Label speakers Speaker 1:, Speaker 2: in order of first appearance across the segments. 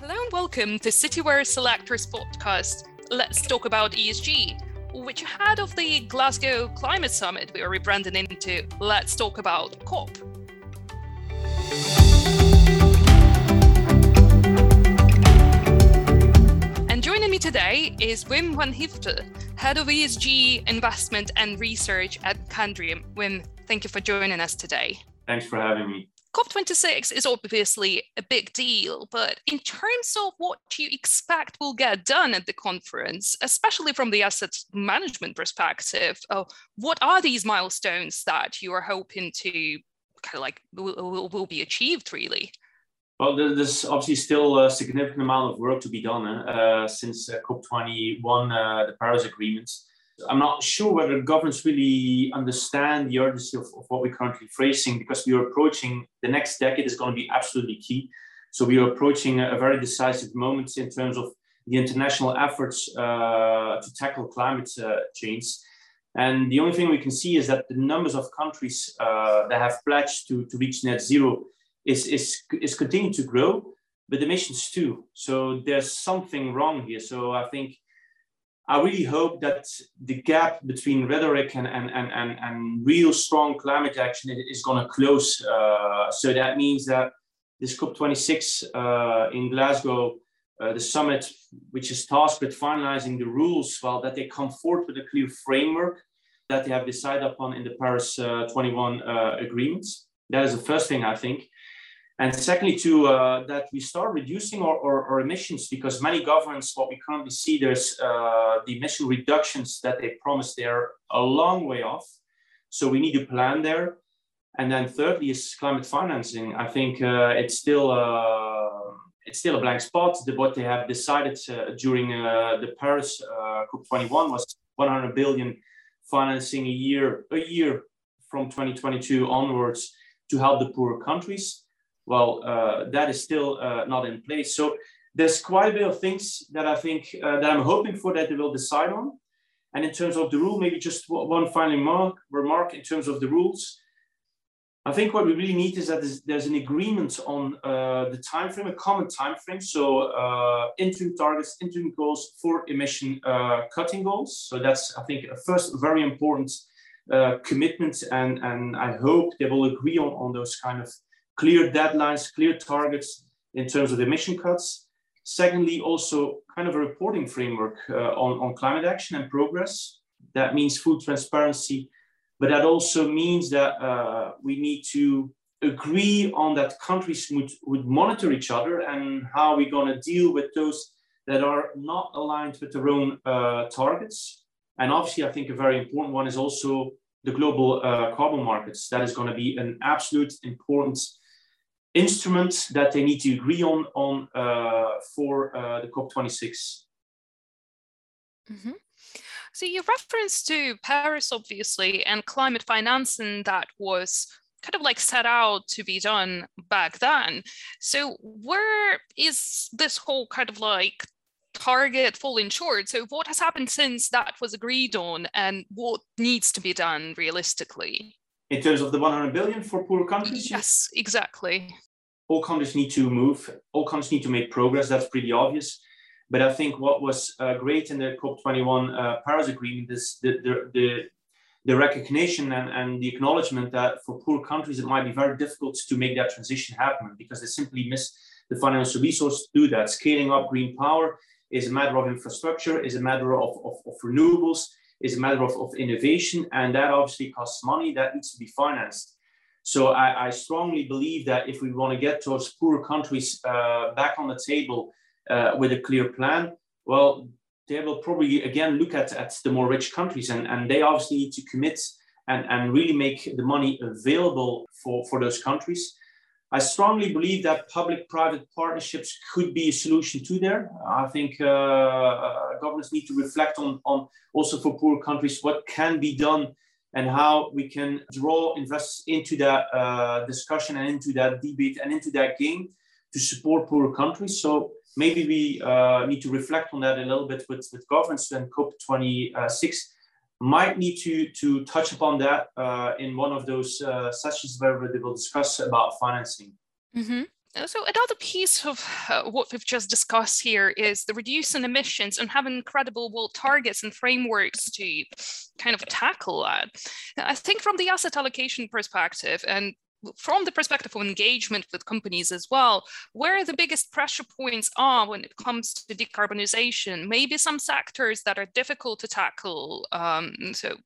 Speaker 1: Hello and welcome to Citywire Selectors podcast. Let's talk about ESG, which ahead of the Glasgow Climate Summit we are rebranding into Let's Talk About COP. And joining me today is Wim van Hyfte, Head of ESG Investment and Research at Candriam. Wim, thank you for joining us today.
Speaker 2: Thanks for having me.
Speaker 1: COP26 is obviously a big deal, but in terms of what you expect will get done at the conference, especially from the asset management perspective, uh, what are these milestones that you are hoping to kind of like will, will, be achieved really?
Speaker 2: Well, there's obviously still a significant amount of work to be done uh, since uh, COP21, uh, the Paris Agreement. I'm not sure whether governments really understand the urgency of, of, what we're currently facing because we are approaching the next decade is going to be absolutely key. So we are approaching a, very decisive moment in terms of the international efforts uh, to tackle climate uh, change. And the only thing we can see is that the numbers of countries uh, that have pledged to, to reach net zero is, is, is continuing to grow, but emissions too. So there's something wrong here. So I think I really hope that the gap between rhetoric and, and, and, and, and real strong climate action is going to close. Uh, so that means that this COP26 uh, in Glasgow, uh, the summit, which is tasked with finalizing the rules, well, that they come forward with a clear framework that they have decided upon in the Paris uh, 21 uh, agreements. That is the first thing I think. And secondly, to uh, that we start reducing our, our, our, emissions because many governments, what we currently see, there's uh, the emission reductions that they promised they're a long way off. So we need to plan there. And then thirdly is climate financing. I think uh, it's still uh, it's still a blank spot. The, what they have decided uh, during uh, the Paris COP21 was 100 billion financing a year a year from 2022 onwards to help the poorer countries well, uh, that is still uh, not in place. So there's quite a bit of things that I think uh, that I'm hoping for that they will decide on. And in terms of the rule, maybe just one final remark, remark in terms of the rules. I think what we really need is that there's, there's an agreement on uh, the time frame, a common time frame. So uh, interim targets, interim goals for emission uh, cutting goals. So that's, I think, a first very important commitment. And, and I hope they will agree on, on those kind of clear deadlines, clear targets in terms of emission cuts. Secondly, also kind of a reporting framework uh, on, on climate action and progress. That means full transparency, but that also means that uh, we need to agree on that countries would, would monitor each other and how we're going to deal with those that are not aligned with their own uh, targets. And obviously, I think a very important one is also the global uh, carbon markets. That is going to be an absolute important instruments that they need to agree on on uh, for uh, the COP26.
Speaker 1: Mm-hmm. So your reference to Paris, obviously, and climate financing that was kind of like set out to be done back then. So where is this whole kind of like target falling short? So what has happened since that was agreed on, and what needs to be done realistically?
Speaker 2: In terms of the 100 billion for poor countries?
Speaker 1: Yes, exactly.
Speaker 2: All countries need to move. All countries need to make progress. That's pretty obvious. But I think what was uh, great in the COP21 uh, Paris Agreement is the, the, the, the recognition and, and the acknowledgement that for poor countries, it might be very difficult to make that transition happen because they simply miss the financial resource to do that. Scaling up green power is a matter of infrastructure, is a matter of, of, of renewables, is a matter of, of innovation, and that obviously costs money that needs to be financed. So I, I strongly believe that if we want to get those poor countries uh, back on the table uh, with a clear plan, well, they will probably again look at, at the more rich countries, and, and they obviously need to commit and, and really make the money available for, for those countries. I strongly believe that public-private partnerships could be a solution to there. I think uh, uh, governments need to reflect on, on also for poor countries what can be done and how we can draw investors into that uh, discussion and into that debate and into that game to support poor countries. So maybe we uh, need to reflect on that a little bit with, with governments and COP26 might need to, to touch upon that uh, in one of those uh, sessions where they will discuss about financing.
Speaker 1: Mm-hmm. Uh, so another piece of uh, what we've just discussed here is the reducing emissions and having credible world targets and frameworks to kind of tackle that. I think from the asset allocation perspective and from the perspective of engagement with companies as well, where the biggest pressure points are when it comes to decarbonization, maybe some sectors that are difficult to tackle. Um, so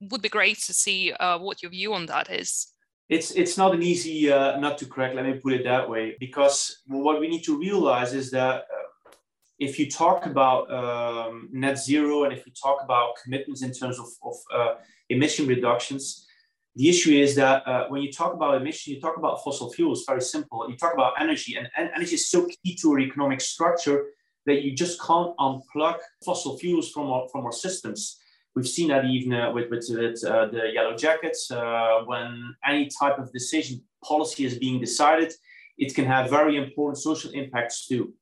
Speaker 1: would be great to see uh, what your view on that is.
Speaker 2: It's, it's not an easy uh, nut to crack, let me put it that way, because what we need to realize is that uh, if you talk about um, net zero and if you talk about commitments in terms of, of uh, emission reductions, the issue is that uh, when you talk about emission, you talk about fossil fuels, very simple. You talk about energy, and, and energy is so key to our economic structure that you just can't unplug fossil fuels from our, from our systems. We've seen that even uh, with, with, uh, the yellow jackets. Uh, when any type of decision policy is being decided, it can have very important social impacts too.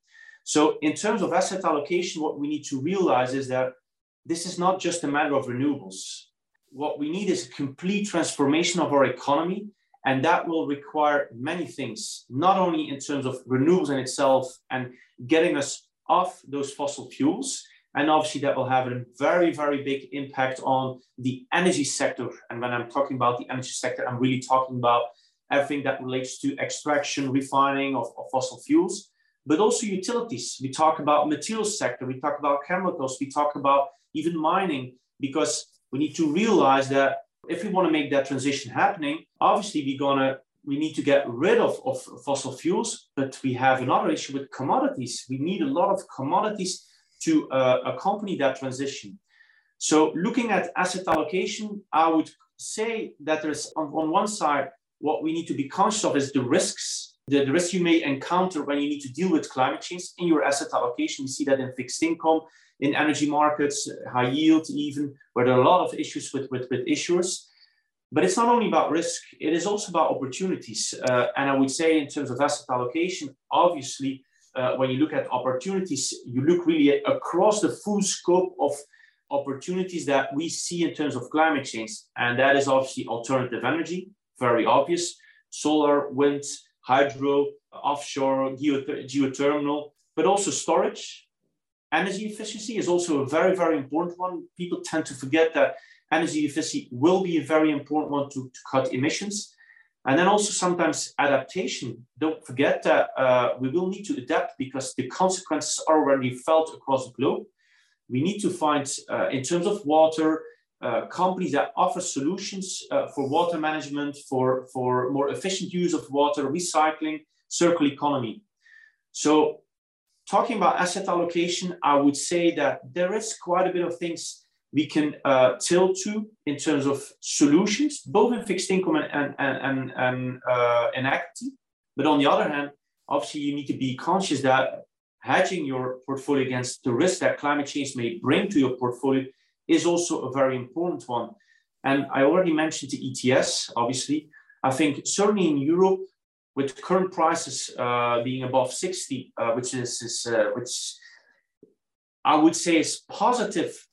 Speaker 2: So, in terms of asset allocation, what we need to realize is that this is not just a matter of renewables what we need is a complete transformation of our economy. And that will require many things, not only in terms of renewables in itself and getting us off those fossil fuels. And obviously, that will have a very, very big impact on the energy sector. And when I'm talking about the energy sector, I'm really talking about everything that relates to extraction, refining of, of fossil fuels, but also utilities. We talk about materials sector, we talk about chemicals, we talk about even mining, because we need to realize that if we want to make that transition happening, obviously we're gonna we need to get rid of, of fossil fuels, but we have another issue with commodities. We need a lot of commodities to uh, accompany that transition. So looking at asset allocation, I would say that there's on, on one side, what we need to be conscious of is the risks, the, the risks you may encounter when you need to deal with climate change in your asset allocation. You see that in fixed income, in energy markets, high yield even, where there are a lot of issues with, with, with issuers. But it's not only about risk, it is also about opportunities. Uh, and I would say in terms of asset allocation, obviously, uh, when you look at opportunities, you look really across the full scope of opportunities that we see in terms of climate change. And that is obviously alternative energy, very obvious, solar, wind, hydro, offshore, geothermal, but also storage, energy efficiency is also a very, very important one. People tend to forget that energy efficiency will be a very important one to, to cut emissions. And then also sometimes adaptation. Don't forget that uh, we will need to adapt because the consequences are already felt across the globe. We need to find, uh, in terms of water, uh, companies that offer solutions uh, for water management, for, for more efficient use of water, recycling, circular economy. So talking about asset allocation, I would say that there is quite a bit of things we can uh, tilt to in terms of solutions, both in fixed income and, and, and, and uh, in equity. But on the other hand, obviously, you need to be conscious that hedging your portfolio against the risk that climate change may bring to your portfolio is also a very important one. And I already mentioned the ETS, obviously. I think certainly in Europe, with current prices uh, being above 60, uh, which is, is uh, which I would say is positive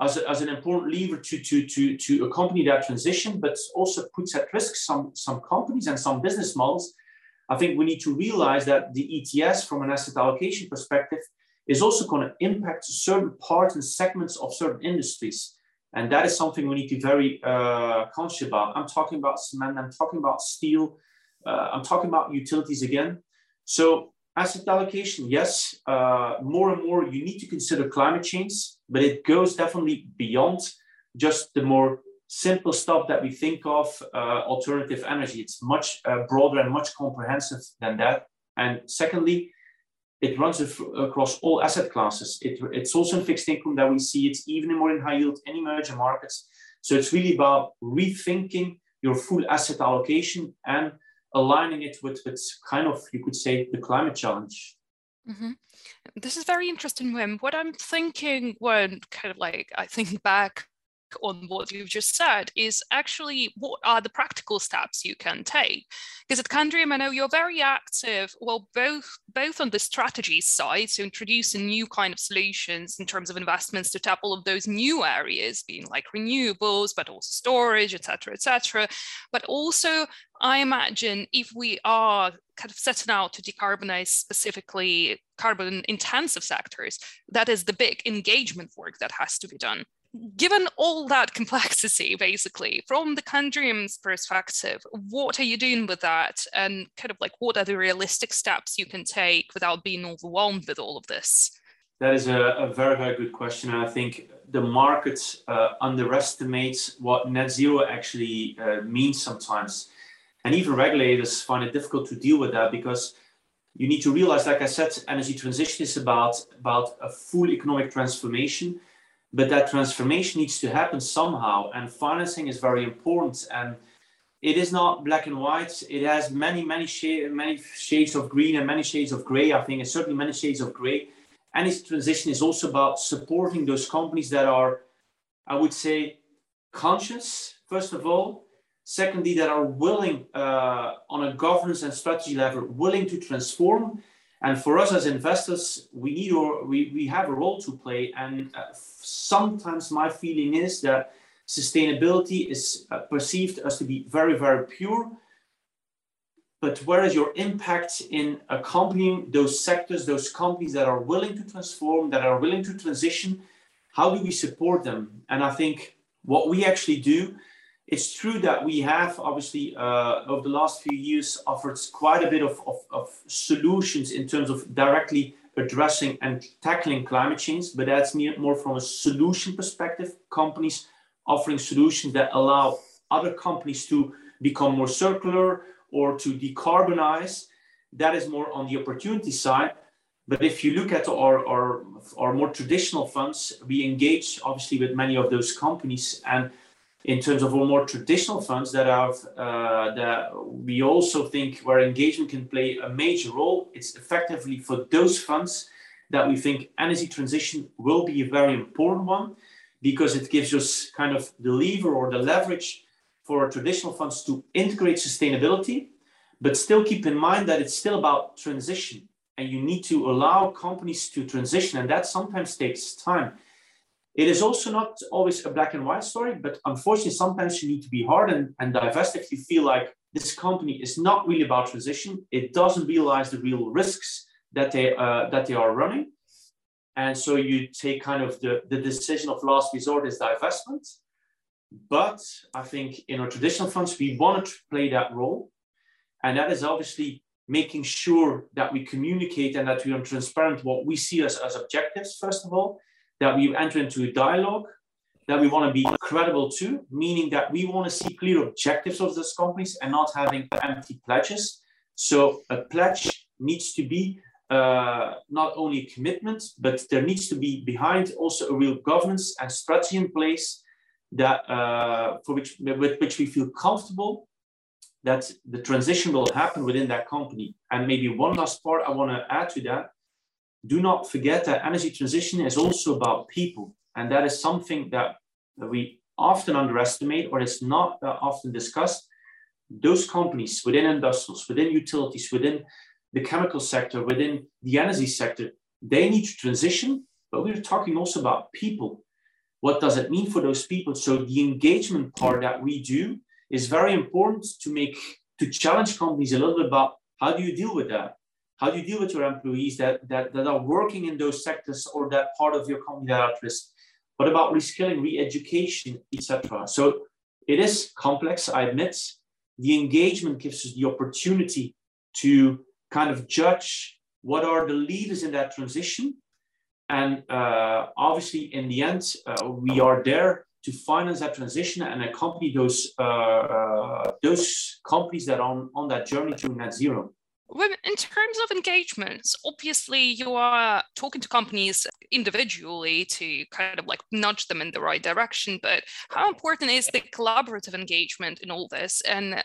Speaker 2: as, a, as an important lever to, to, to, to accompany that transition, but also puts at risk some, some companies and some business models. I think we need to realize that the ETS, from an asset allocation perspective, is also going to impact certain parts and segments of certain industries. And that is something we need to be very uh, conscious about. I'm talking about cement, I'm talking about steel, uh, I'm talking about utilities again. So asset allocation, yes, uh, more and more you need to consider climate change, but it goes definitely beyond just the more simple stuff that we think of, uh, alternative energy. It's much uh, broader and much comprehensive than that. And secondly, it runs across all asset classes. It, it's also in fixed income that we see it's even in more in high yield and emerging markets. So it's really about rethinking your full asset allocation and aligning it with, with kind of, you could say, the climate challenge.
Speaker 1: Mm-hmm. This is very interesting, Wim. What I'm thinking when kind of like I think back on what you've just said is actually what are the practical steps you can take? Because at Candriam, I know you're very active, well, both both on the strategy side, so introducing new kind of solutions in terms of investments to tap all of those new areas, being like renewables, but also storage, et cetera, et cetera. But also, I imagine if we are kind of setting out to decarbonize specifically carbon intensive sectors, that is the big engagement work that has to be done given all that complexity, basically, from the Candriam's perspective, what are you doing with that? And kind of like, what are the realistic steps you can take without being overwhelmed with all of this?
Speaker 2: That is a, a very, very good question. And I think the market uh, underestimates what net zero actually uh, means sometimes. And even regulators find it difficult to deal with that because you need to realize, like I said, energy transition is about, about a full economic transformation but that transformation needs to happen somehow and financing is very important and it is not black and white. It has many many shades many shades of green and many shades of gray i think and certainly many shades of gray. And this transition is also about supporting those companies that are i would say conscious first of all. Secondly that are willing uh, on a governance and strategy level willing to transform and for us as investors, we need or we, we have a role to play. And uh, sometimes my feeling is that sustainability is uh, perceived as to be very, very pure. But where is your impact in accompanying those sectors, those companies that are willing to transform, that are willing to transition? How do we support them? And I think what we actually do it's true that we have obviously uh, over the last few years offered quite a bit of, of, of, solutions in terms of directly addressing and tackling climate change, but that's more from a solution perspective. Companies offering solutions that allow other companies to become more circular or to decarbonize. That is more on the opportunity side. But if you look at our, our, our more traditional funds, we engage obviously with many of those companies and in terms of our more traditional funds that are uh, that we also think where engagement can play a major role. It's effectively for those funds that we think energy transition will be a very important one because it gives us kind of the lever or the leverage for traditional funds to integrate sustainability, but still keep in mind that it's still about transition and you need to allow companies to transition and that sometimes takes time it is also not always a black and white story, but unfortunately, sometimes you need to be hard and, and divest if you feel like this company is not really about transition. It doesn't realize the real risks that they uh, that they are running, and so you take kind of the, the decision of last resort is divestment. But I think in our traditional funds, we want to play that role, and that is obviously making sure that we communicate and that we are transparent what we see as, as objectives first of all that we enter into a dialogue, that we want to be credible to, meaning that we want to see clear objectives of those companies and not having empty pledges. So a pledge needs to be uh, not only a commitment, but there needs to be behind also a real governance and strategy in place that uh, for which with which we feel comfortable that the transition will happen within that company. And maybe one last part I want to add to that do not forget that energy transition is also about people. And that is something that we often underestimate or is not often discussed. Those companies within industrials, within utilities, within the chemical sector, within the energy sector, they need to transition, but we're talking also about people. What does it mean for those people? So the engagement part that we do is very important to make to challenge companies a little bit about how do you deal with that? How do you deal with your employees that, that, that are working in those sectors or that part of your company that are at risk? What about reskilling, re-education, etc.? So it is complex, I admit. The engagement gives us the opportunity to kind of judge what are the leaders in that transition. And uh, obviously, in the end, uh, we are there to finance that transition and accompany those uh, uh those companies that are on, on that journey to net zero
Speaker 1: in terms of engagements, obviously you are talking to companies individually to kind of like nudge them in the right direction. But how important is the collaborative engagement in all this? And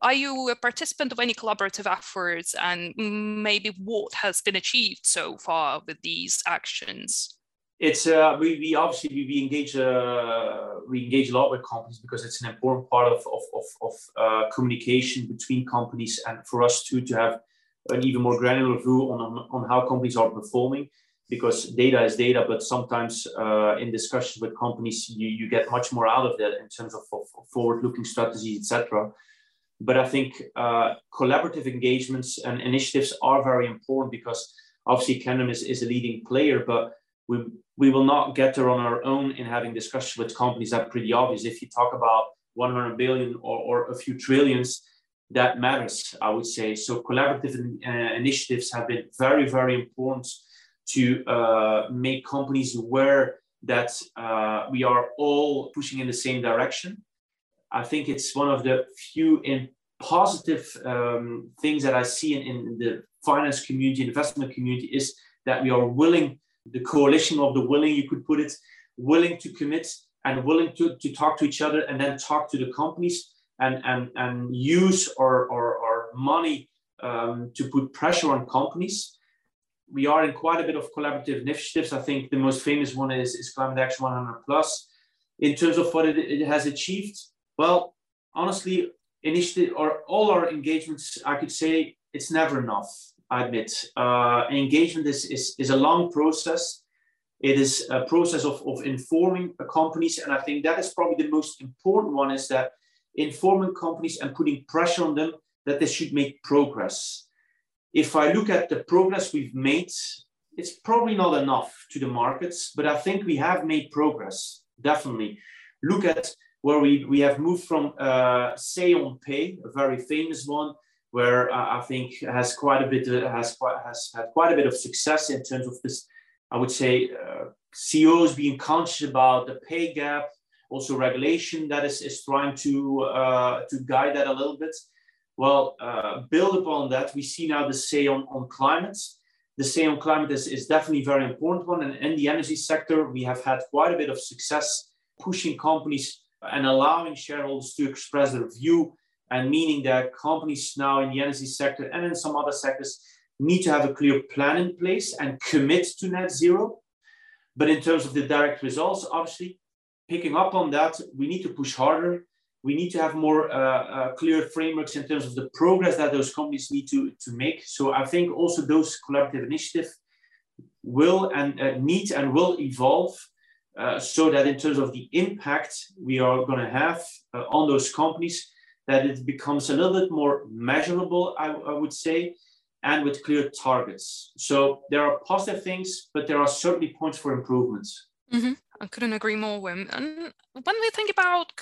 Speaker 1: are you a participant of any collaborative efforts? And maybe what has been achieved so far with these actions?
Speaker 2: It's uh, we, we obviously we, we engage uh, we engage a lot with companies because it's an important part of of, of, of uh, communication between companies and for us too to have an even more granular view on, on, on how companies are performing because data is data but sometimes uh, in discussions with companies you, you get much more out of that in terms of, of forward looking strategies etc but i think uh, collaborative engagements and initiatives are very important because obviously Candriam is, is a leading player but we, we will not get there on our own in having discussions with companies that pretty obvious. If you talk about 100 billion or, or a few trillions, that matters, I would say. So collaborative uh, initiatives have been very, very important to uh, make companies aware that uh, we are all pushing in the same direction. I think it's one of the few in positive um, things that I see in, in the finance community, investment community, is that we are willing the coalition of the willing, you could put it, willing to commit and willing to, to talk to each other and then talk to the companies and, and, and use our, our, our money um, to put pressure on companies. We are in quite a bit of collaborative initiatives. I think the most famous one is, is Climate Action 100 Plus. In terms of what it, it has achieved, well, honestly, initiative or all our engagements, I could say it's never enough. I admit. Uh, engagement is, is, is a long process. It is a process of, of informing companies. And I think that is probably the most important one is that informing companies and putting pressure on them that they should make progress. If I look at the progress we've made, it's probably not enough to the markets, but I think we have made progress, definitely. Look at where we, we have moved from uh, Say on Pay, a very famous one, where uh, I think has quite a bit uh, has quite has had quite a bit of success in terms of this. I would say uh, CEOs being conscious about the pay gap, also regulation that is, is trying to uh, to guide that a little bit. Well, uh, build upon that, we see now the say on, on climate. The say on climate is, is definitely a very important one. And in the energy sector, we have had quite a bit of success pushing companies and allowing shareholders to express their view and meaning that companies now in the energy sector and in some other sectors need to have a clear plan in place and commit to net zero. But in terms of the direct results, obviously, picking up on that, we need to push harder. We need to have more uh, uh, clear frameworks in terms of the progress that those companies need to, to make. So I think also those collaborative initiatives will and uh, need and will evolve uh, so that in terms of the impact we are going to have uh, on those companies, that it becomes a little bit more measurable, I, I would say, and with clear targets. So there are positive things, but there are certainly points for improvements.
Speaker 1: Mm-hmm. I couldn't agree more, Wim. And when we think about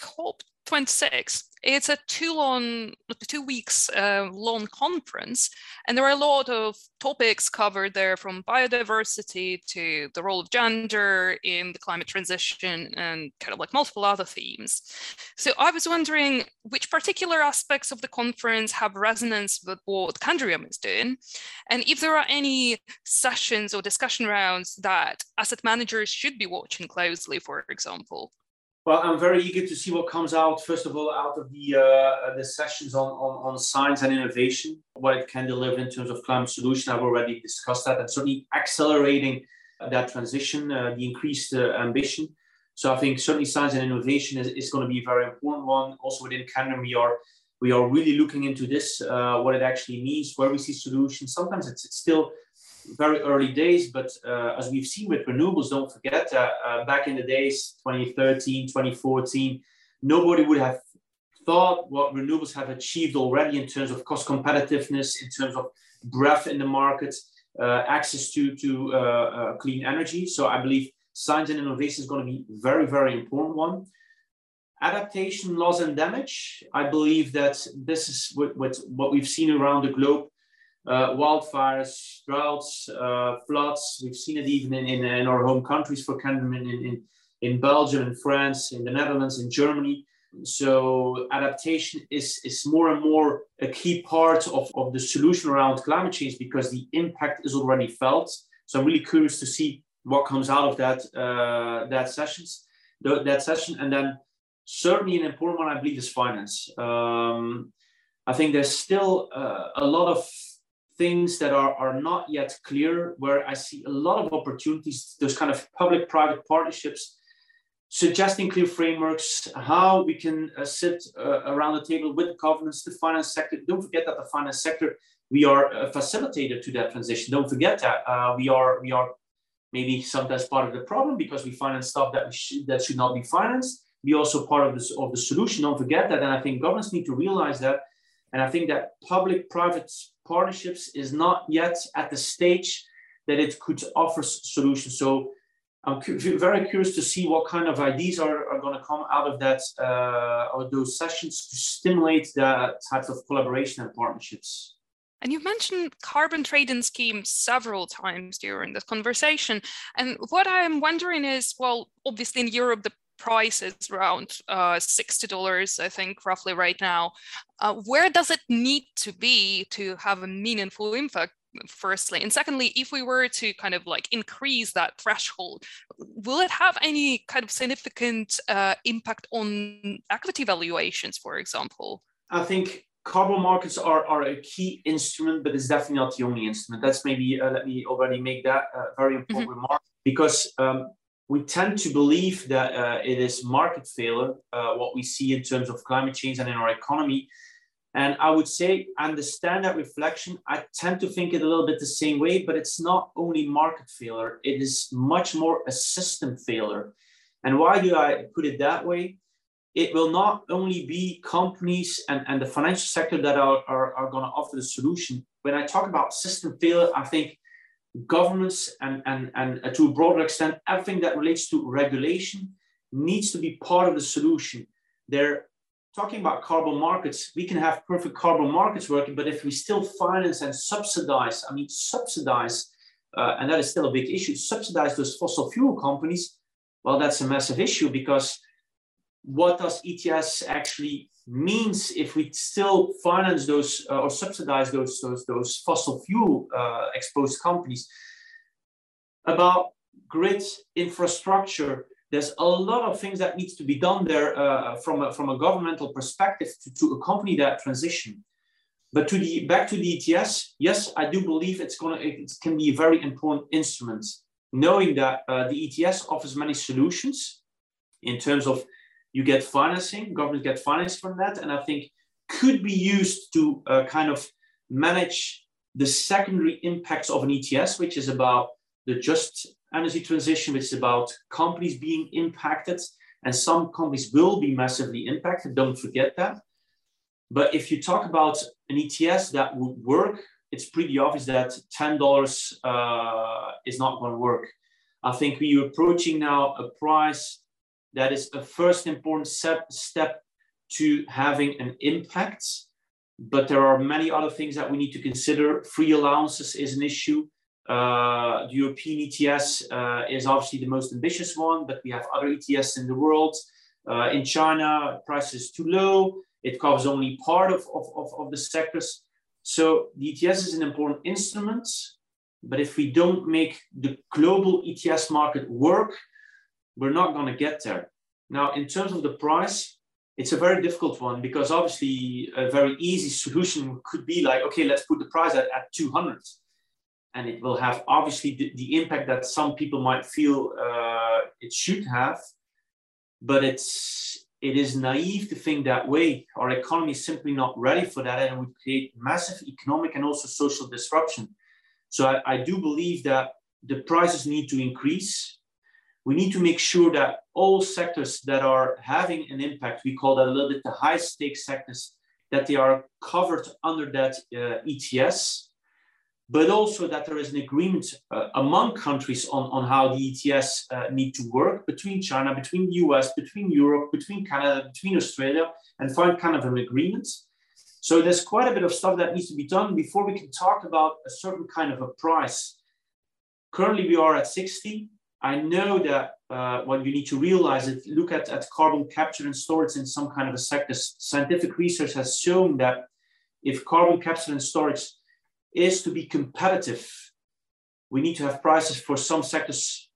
Speaker 1: COP26, it's a two long, two weeks uh, long conference, and there are a lot of topics covered there, from biodiversity to the role of gender in the climate transition, and kind of like multiple other themes. So I was wondering which particular aspects of the conference have resonance with what Candriam is doing, and if there are any sessions or discussion rounds that asset managers should be watching closely, for example.
Speaker 2: Well, I'm very eager to see what comes out. First of all, out of the uh, the sessions on, on, on science and innovation, what it can deliver in terms of climate solution. I've already discussed that, and certainly accelerating that transition, uh, the increased uh, ambition. So I think certainly science and innovation is, is going to be a very important one. Also within Candriam, we are we are really looking into this, uh, what it actually means, where we see solutions. Sometimes it's, it's still very early days, but uh, as we've seen with renewables, don't forget uh, back in the days, 2013, 2014, nobody would have thought what renewables have achieved already in terms of cost competitiveness, in terms of breadth in the market, uh, access to, to uh, uh, clean energy. So I believe science and innovation is going to be very, very important one. Adaptation, loss, and damage. I believe that this is what, what, what we've seen around the globe uh, wildfires, droughts, uh, floods. We've seen it even in, in, in our home countries for Candriam, in, in, in Belgium, in France, in the Netherlands, in Germany. So adaptation is, is more and more a key part of, of the solution around climate change because the impact is already felt. So I'm really curious to see what comes out of that uh, that sessions, that session, and then certainly an important one I believe is finance. Um, I think there's still uh, a lot of things that are, are not yet clear, where I see a lot of opportunities, those kind of public private partnerships, suggesting clear frameworks, how we can uh, sit uh, around the table with governments, the finance sector. Don't forget that the finance sector, we are a facilitator to that transition. Don't forget that uh, we are we are maybe sometimes part of the problem because we finance stuff that we sh- that should not be financed. Be also part of this of the solution. Don't forget that, and I think governments need to realize that. And I think that public-private partnerships is not yet at the stage that it could offer solutions. So I'm cu- very curious to see what kind of ideas are, are going to come out of that uh, or those sessions to stimulate that type of collaboration and partnerships.
Speaker 1: And you've mentioned carbon trading schemes several times during this conversation. And what I'm wondering is, well, obviously in Europe, the price is around uh, $60, I think, roughly right now. Uh, where does it need to be to have a meaningful impact? firstly and secondly if we were to kind of like increase that threshold will it have any kind of significant uh, impact on equity valuations for example
Speaker 2: i think carbon markets are, are a key instrument, but it's definitely not the only instrument. That's maybe, uh, let me already make that a very important mm-hmm. remark because um, we tend to believe that uh, it is market failure, uh, what we see in terms of climate change and in our economy. And I would say, understand that reflection. I tend to think it a little bit the same way, but it's not only market failure, it is much more a system failure. And why do I put it that way? it will not only be companies and, and the financial sector that are, are, are going to offer the solution. When I talk about system failure, I think governments and, and, and to a broader extent, everything that relates to regulation needs to be part of the solution. They're talking about carbon markets. We can have perfect carbon markets working, but if we still finance and subsidize, I mean, subsidize, uh, and that is still a big issue, subsidize those fossil fuel companies, well, that's a massive issue because what does ETS actually means if we still finance those uh, or subsidize those, those, those fossil fuel uh, exposed companies. About grid infrastructure, there's a lot of things that needs to be done there uh, from, a, from a governmental perspective to, to accompany that transition. But to the back to the ETS, yes, I do believe it's gonna it can be a very important instrument, knowing that uh, the ETS offers many solutions in terms of you get financing, governments get finance from that, and I think could be used to uh, kind of manage the secondary impacts of an ETS, which is about the just energy transition, which is about companies being impacted, and some companies will be massively impacted. Don't forget that. But if you talk about an ETS that would work, it's pretty obvious that $10 uh, is not going to work. I think we are approaching now a price that is a first important step, step to having an impact. But there are many other things that we need to consider. Free allowances is an issue. Uh, the European ETS uh, is obviously the most ambitious one, but we have other ETS in the world. Uh, in China, price is too low. It covers only part of, of, of, of the sectors. So the ETS is an important instrument, but if we don't make the global ETS market work, we're not going to get there. Now, in terms of the price, it's a very difficult one because obviously a very easy solution could be like, okay, let's put the price at, at 200. And it will have obviously the, the impact that some people might feel uh, it should have, but it's it is naive to think that way. Our economy is simply not ready for that, and it would create massive economic and also social disruption. So I, I do believe that the prices need to increase we need to make sure that all sectors that are having an impact, we call that a little bit the high stakes sectors, that they are covered under that uh, ETS, but also that there is an agreement uh, among countries on, on how the ETS uh, need to work between China, between the US, between Europe, between Canada, between Australia, and find kind of an agreement. So there's quite a bit of stuff that needs to be done before we can talk about a certain kind of a price. Currently, we are at 60. I know that uh, what you need to realize is look at, at carbon capture and storage in some kind of a sector. Scientific research has shown that if carbon capture and storage is to be competitive, we need to have prices for some sectors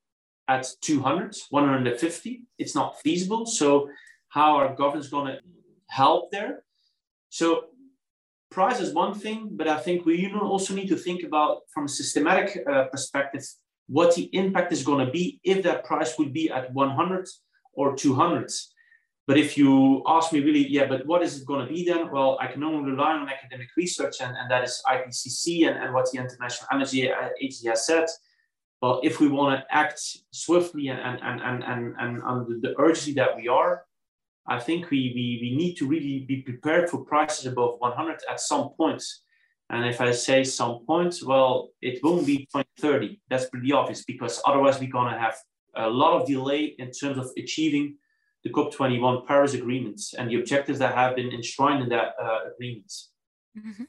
Speaker 2: at 200, 150. It's not feasible. So how are governments going to help there? So price is one thing, but I think we also need to think about from a systematic uh, perspective what the impact is going to be if that price would be at 100 or 200. But if you ask me really, yeah, but what is it going to be then? Well, I can only rely on academic research, and, and that is IPCC and, and what the International Energy uh, Agency has said. Well, if we want to act swiftly and, and, and, and, and under the urgency that we are, I think we, we, we need to really be prepared for prices above 100 at some point. And if I say some points, well, it won't be 2030. That's pretty obvious because otherwise we're going to have a lot of delay in terms of achieving the COP21 Paris agreements and the objectives that have been enshrined in that uh, agreement.
Speaker 1: Mm-hmm.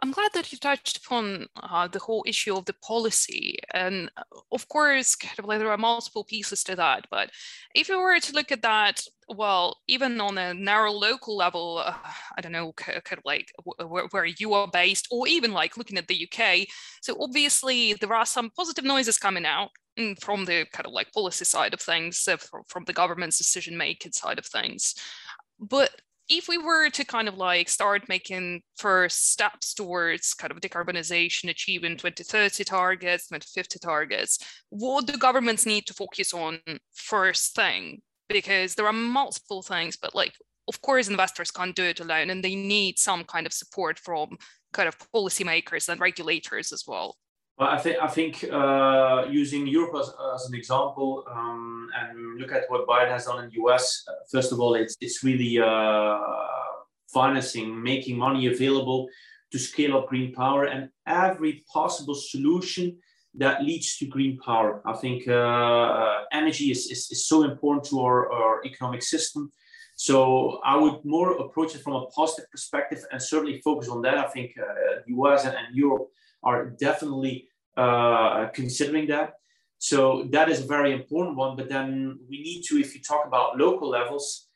Speaker 1: I'm glad that you touched upon uh, the whole issue of the policy. And uh, of course, kind of like there are multiple pieces to that. But if you were to look at that, well, even on a narrow local level, uh, I don't know, kind of like where, where you are based, or even like looking at the UK. So obviously, there are some positive noises coming out mm, from the kind of like policy side of things, uh, from, from the government's decision making side of things. But if we were to kind of like start making first steps towards kind of decarbonization, achieving 2030 targets, 2050 targets, what do governments need to focus on first thing? Because there are multiple things, but like, of course, investors can't do it alone and they need some kind of support from kind of policymakers and regulators as well.
Speaker 2: Well, I think I think uh, using Europe as, as an example um, and look at what Biden has done in the US. Uh, first of all, it's it's really uh, financing, making money available to scale up green power and every possible solution that leads to green power. I think uh, energy is, is, is, so important to our, our economic system. So I would more approach it from a positive perspective and certainly focus on that. I think uh, US and, and Europe are definitely uh, considering that. So that is a very important one. But then we need to, if you talk about local levels,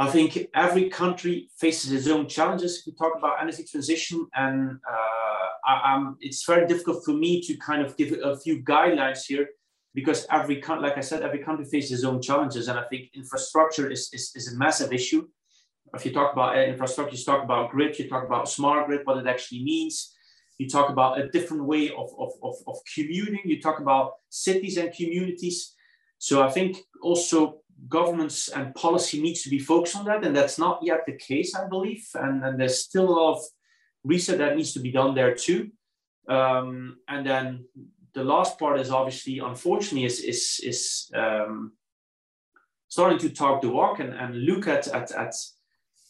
Speaker 2: I think every country faces its own challenges. If you talk about energy transition, and uh, I, it's very difficult for me to kind of give a few guidelines here because every country, like I said, every country faces its own challenges, and I think infrastructure is, is, is a massive issue. If you talk about infrastructure, you talk about grid, you talk about smart grid, what it actually means you talk about a different way of, of, of, of commuting, you talk about cities and communities. So I think also governments and policy needs to be focused on that. And that's not yet the case, I believe. And, and there's still a lot of research that needs to be done there too. Um, and then the last part is obviously, unfortunately, is, is, is um, starting to talk the walk and, and look at, at, at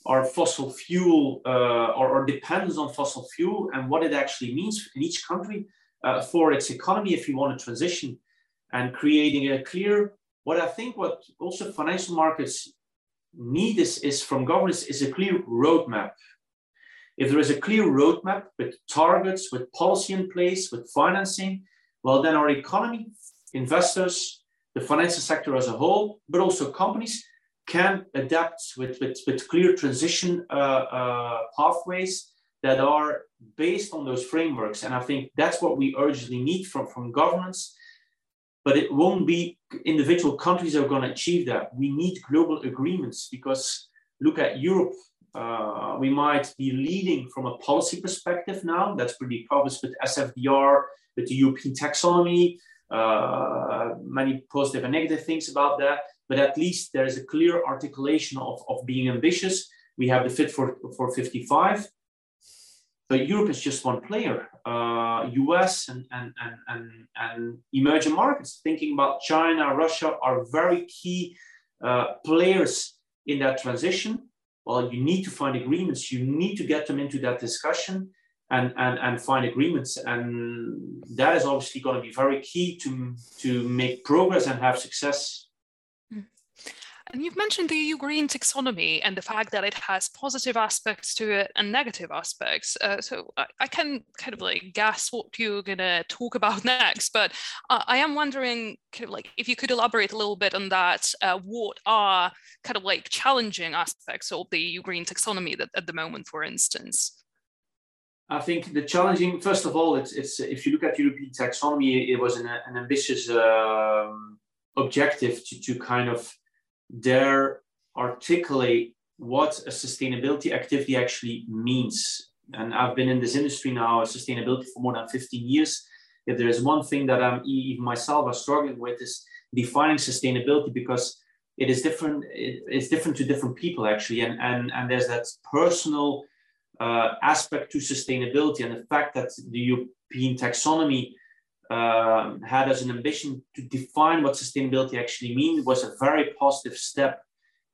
Speaker 2: our fossil fuel uh, or, or, dependence on fossil fuel and what it actually means in each country uh, for its economy if you want to transition and creating a clear what i think what also financial markets need is, is from governments is a clear roadmap. If there is a clear roadmap with targets with policy in place with financing well then our economy investors the financial sector as a whole but also companies can adapt with, with, with clear transition uh, uh, pathways that are based on those frameworks. And I think that's what we urgently need from, from governments. But it won't be individual countries are going to achieve that. We need global agreements because look at Europe. Uh, we might be leading from a policy perspective now. That's pretty obvious with SFDR, with the European taxonomy, uh, many positive and negative things about that but at least there is a clear articulation of, of being ambitious. We have the Fit for, for 55, but Europe is just one player. Uh, US and, and, and, and, and emerging markets, thinking about China, Russia, are very key uh, players in that transition. Well, you need to find agreements. You need to get them into that discussion and, and, and find agreements. And that is obviously going to be very key to, to make progress and have success
Speaker 1: and you've mentioned the EU Green taxonomy and the fact that it has positive aspects to it and negative aspects. Uh, so I, I, can kind of like guess what you're going to talk about next, but uh, I am wondering kind of like if you could elaborate a little bit on that. Uh, what are kind of like challenging aspects of the EU Green taxonomy that, at the moment, for instance?
Speaker 2: I think the challenging, first of all, it's, it's if you look at European taxonomy, it was an, an ambitious um, objective to, to kind of dare articulate what a sustainability activity actually means. And I've been in this industry now, sustainability for more than 15 years. If there is one thing that I'm even myself are struggling with is defining sustainability because it is different. it's different to different people actually, and and and there's that personal uh, aspect to sustainability and the fact that the European taxonomy uh, had as an ambition to define what sustainability actually means was a very positive step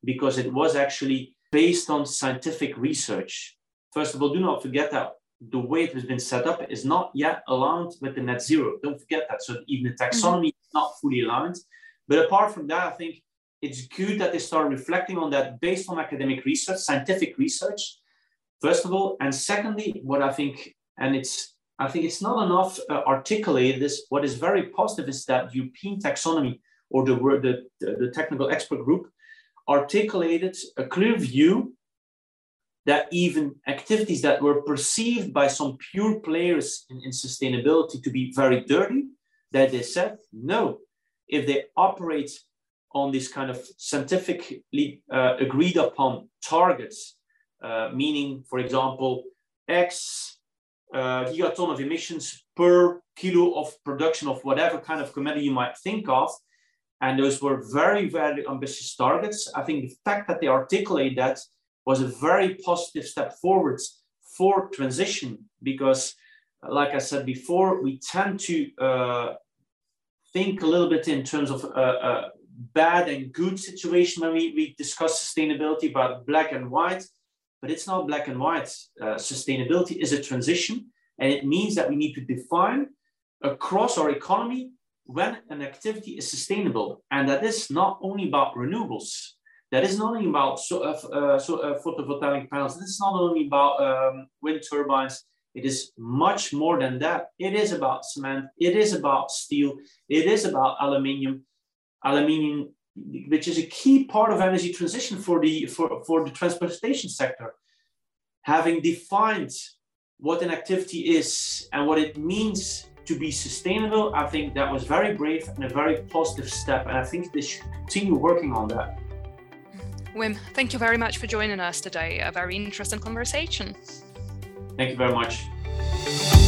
Speaker 2: because it was actually based on scientific research. First of all, do not forget that the way it has been set up is not yet aligned with the net zero. Don't forget that. So even the taxonomy mm-hmm. is not fully aligned. But apart from that, I think it's good that they start reflecting on that based on academic research, scientific research, first of all. And secondly, what I think, and it's I think it's not enough uh, articulated. This what is very positive is that European taxonomy or the, the, the technical expert group articulated a clear view that even activities that were perceived by some pure players in, in sustainability to be very dirty, that they said no, if they operate on this kind of scientifically uh, agreed upon targets, uh, meaning, for example, X uh, gigaton of emissions per kilo of production of whatever kind of commodity you might think of. And those were very, very ambitious targets. I think the fact that they articulate that was a very positive step forwards for transition because, like I said before, we tend to uh, think a little bit in terms of uh, a bad and good situation when we, we discuss sustainability about black and white but it's not black and white. Uh, sustainability is a transition, and it means that we need to define across our economy when an activity is sustainable, and that is not only about renewables. That is not only about so, uh, uh so, uh, photovoltaic panels. This is not only about um, wind turbines. It is much more than that. It is about cement. It is about steel. It is about aluminium. Aluminium which is a key part of energy transition for the for, for the transportation sector having defined what an activity is and what it means to be sustainable i think that was very brave and a very positive step and i think they should continue working on that.
Speaker 1: Wim thank you very much for joining us today. A very interesting conversation.
Speaker 2: Thank you very much